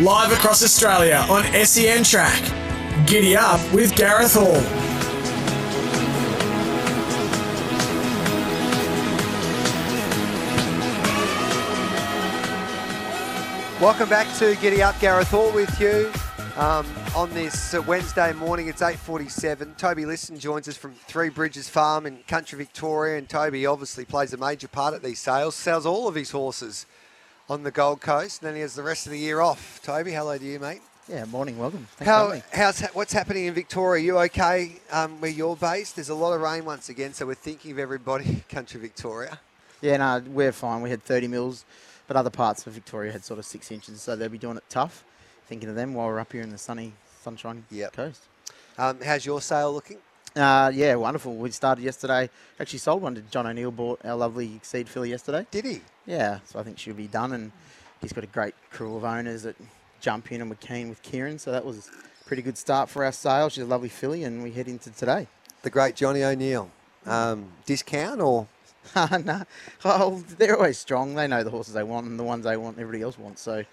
live across Australia on SEN Track. Giddy up with Gareth Hall. Welcome back to Giddy Up, Gareth Hall with you um, on this uh, Wednesday morning. It's 8.47. Toby Liston joins us from Three Bridges Farm in country Victoria and Toby obviously plays a major part at these sales, sells all of his horses on the Gold Coast and then he has the rest of the year off. Toby, hello to you, mate. Yeah, morning, welcome. Thanks How, how's what's happening in Victoria? you okay um, where you're based? There's a lot of rain once again, so we're thinking of everybody, country Victoria. Yeah, no, we're fine. We had 30 mils, but other parts of Victoria had sort of six inches, so they'll be doing it tough. Thinking of them while we're up here in the sunny, sunshine Yep. coast. Um, how's your sale looking? Uh, yeah, wonderful. We started yesterday. Actually, sold one to John O'Neill. Bought our lovely seed filly yesterday. Did he? Yeah, so I think she'll be done, and he's got a great crew of owners that jump in and were keen with Kieran. So that was a pretty good start for our sale. She's a lovely filly, and we head into today. The great Johnny O'Neill. Um, discount or no, oh, they're always strong. They know the horses they want and the ones they want, everybody else wants. So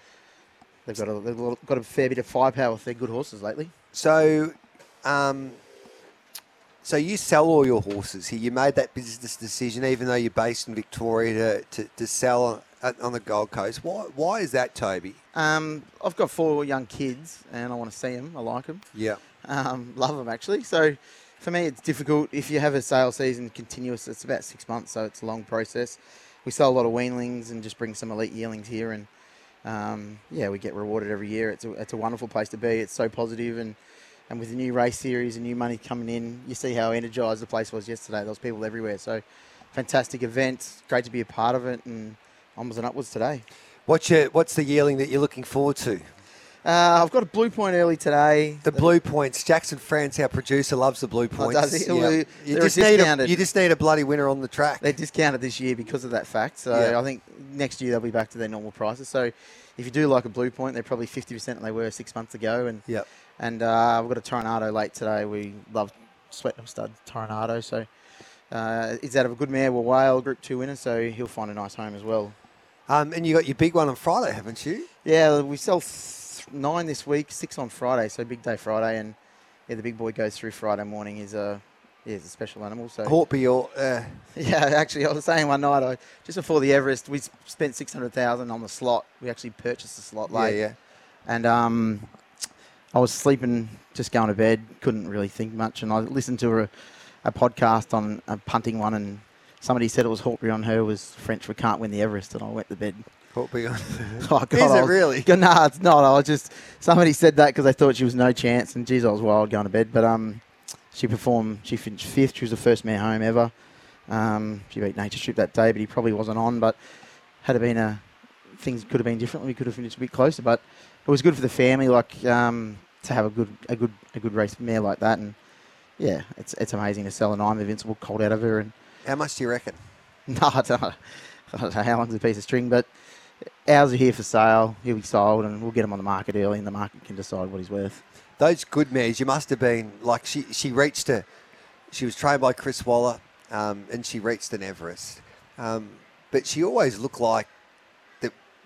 they've got a, they've got a fair bit of firepower with their good horses lately. So, um, so you sell all your horses here. You made that business decision, even though you're based in Victoria, to, to, to sell on, on the Gold Coast. Why, why is that, Toby? Um, I've got four young kids and I want to see them. I like them. Yeah. Um, love them actually. So for me, it's difficult. If you have a sale season continuous, it's about six months, so it's a long process. We sell a lot of weanlings and just bring some elite yearlings here, and um, yeah, we get rewarded every year. It's a, it's a wonderful place to be. It's so positive, and and with the new race series and new money coming in, you see how energised the place was yesterday. There was people everywhere. So fantastic event. Great to be a part of it, and onwards and upwards today. What's, your, what's the yearling that you're looking forward to? Uh, I've got a blue point early today. The blue points. Jackson France, our producer, loves the blue points. Oh, does he? Yeah. You just need a, you just need a bloody winner on the track. They're discounted this year because of that fact. So Yeah. I think next year they'll be back to their normal prices. So if you do like a blue point, they're probably 50% than they were six months ago. And Yep. And uh, we've got a Toronado late today. We love Swettenham Stud Tornado. So uh, he's out of a good mare, well, Whale, Group 2 winner. So he'll find a nice home as well. Um, and you got your big one on Friday, haven't you? Yeah, we sell th- nine this week, six on Friday. So big day Friday. And yeah, the big boy goes through Friday morning. He's a, yeah, a special animal. So Houtzen or uh, Yeah, actually, I was saying one night, I, just before the Everest, we spent six hundred thousand on the slot. We actually purchased the slot late. yeah, yeah. and um, I was sleeping, just going to bed, couldn't really think much, and I listened to a, a podcast on a punting one, and somebody said it was Hawkbury on her was French for can't win the Everest, and I went to bed. On. Oh, God, Is I it was- really? God, Nah, it's not. I was just somebody said that because they thought she was no chance, and geez, I was wild going to bed. But um, she performed. She finished fifth. She was the first mare home ever. Um, she beat Nature Strip that day, but he probably wasn't on. But had it been a things could have been different. We could have finished a bit closer, but it was good for the family. Like um, to have a good a good a good race mare like that, and yeah, it's it's amazing to sell an I Am Invincible colt out of her and. How much do you reckon? No, I don't, know. I don't know how long's a piece of string, but ours are here for sale. He'll be sold, and we'll get him on the market early, and the market can decide what he's worth. Those good mares, you must have been like she. She reached a. She was trained by Chris Waller, um, and she reached an Everest. Um, but she always looked like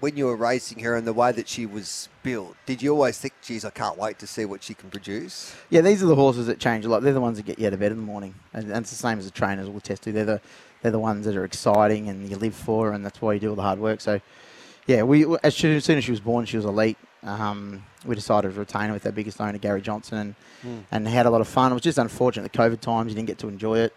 when you were racing her and the way that she was built. Did you always think, "Geez, I can't wait to see what she can produce"? Yeah, these are the horses that change a lot. They're the ones that get you out of bed in the morning, and, and it's the same as the trainers will test you. They're the they're the ones that are exciting and you live for, and that's why you do all the hard work. So, yeah, we as soon as soon as she was born, she was elite. Um, we decided to retain her with our biggest owner, Gary Johnson, and and had a lot of fun. It was just unfortunate the COVID times; you didn't get to enjoy it.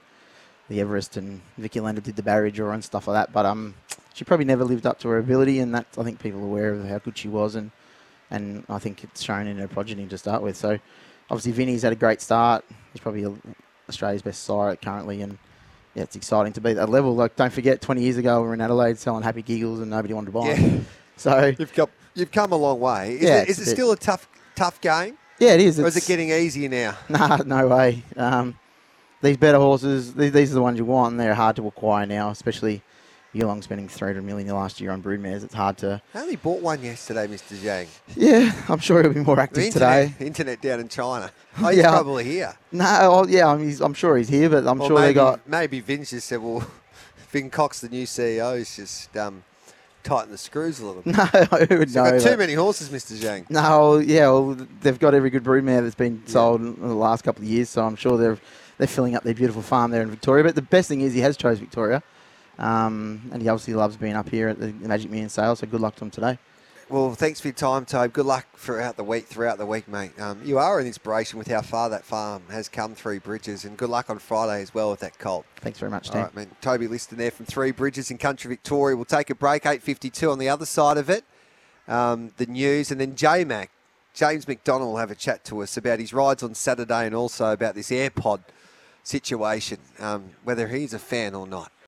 The Everest and Vicky Lander did the barrier draw and stuff like that, but um, she probably never lived up to her ability, and that I think people are aware of how good she was, and and I think it's shown in her progeny to start with. So obviously Vinny's had a great start. He's probably Australia's best sire currently, and yeah, it's exciting to be at that level. Like, don't forget, 20 years ago we were in Adelaide selling Happy Giggles and nobody wanted to buy Yeah. them. So You've come. You've come a long way. Is Yeah, it, is it still a tough, tough game, yeah, it is. or is it getting easier now? Nah, no way. Um, these better horses, these, these are the ones you want, and they're hard to acquire now, especially Yulong spending 300 million last year on broodmares. It's hard to. I only bought one yesterday, Mr. Zhang. Yeah, I'm sure he'll be more active internet, today. internet down in China. Oh, he's Yeah. probably here. No, oh, yeah, I'm, he's, I'm sure he's here, but I'm Or sure maybe, they got. maybe Vince just said, well, Vin Cox, the new CEO, is just um, tighten the screws a little bit. No, who would They've know? got too many horses, Mr. Zhang. No, yeah, well, they've got every good broodmare that's been sold in the last couple of years, so I'm sure they're they're filling up their beautiful farm there in Victoria. But the best thing is he has chose Victoria, um, and he obviously loves being up here at the Magic Million sale. So good luck to him today. Well, thanks for your time, Tobe. Good luck throughout the week. Throughout the week, mate. Um, you are an inspiration with how far that farm has come. Three Bridges, and good luck on Friday as well with that colt. Thanks very much, All Tim. right, man. Toby Liston there from Three Bridges in Country Victoria. We'll take a break. Eight fifty-two on the other side of it. Um, the news, and then J Mac, James McDonald will have a chat to us about his rides on Saturday, and also about this AirPod situation, um, whether he's a fan or not.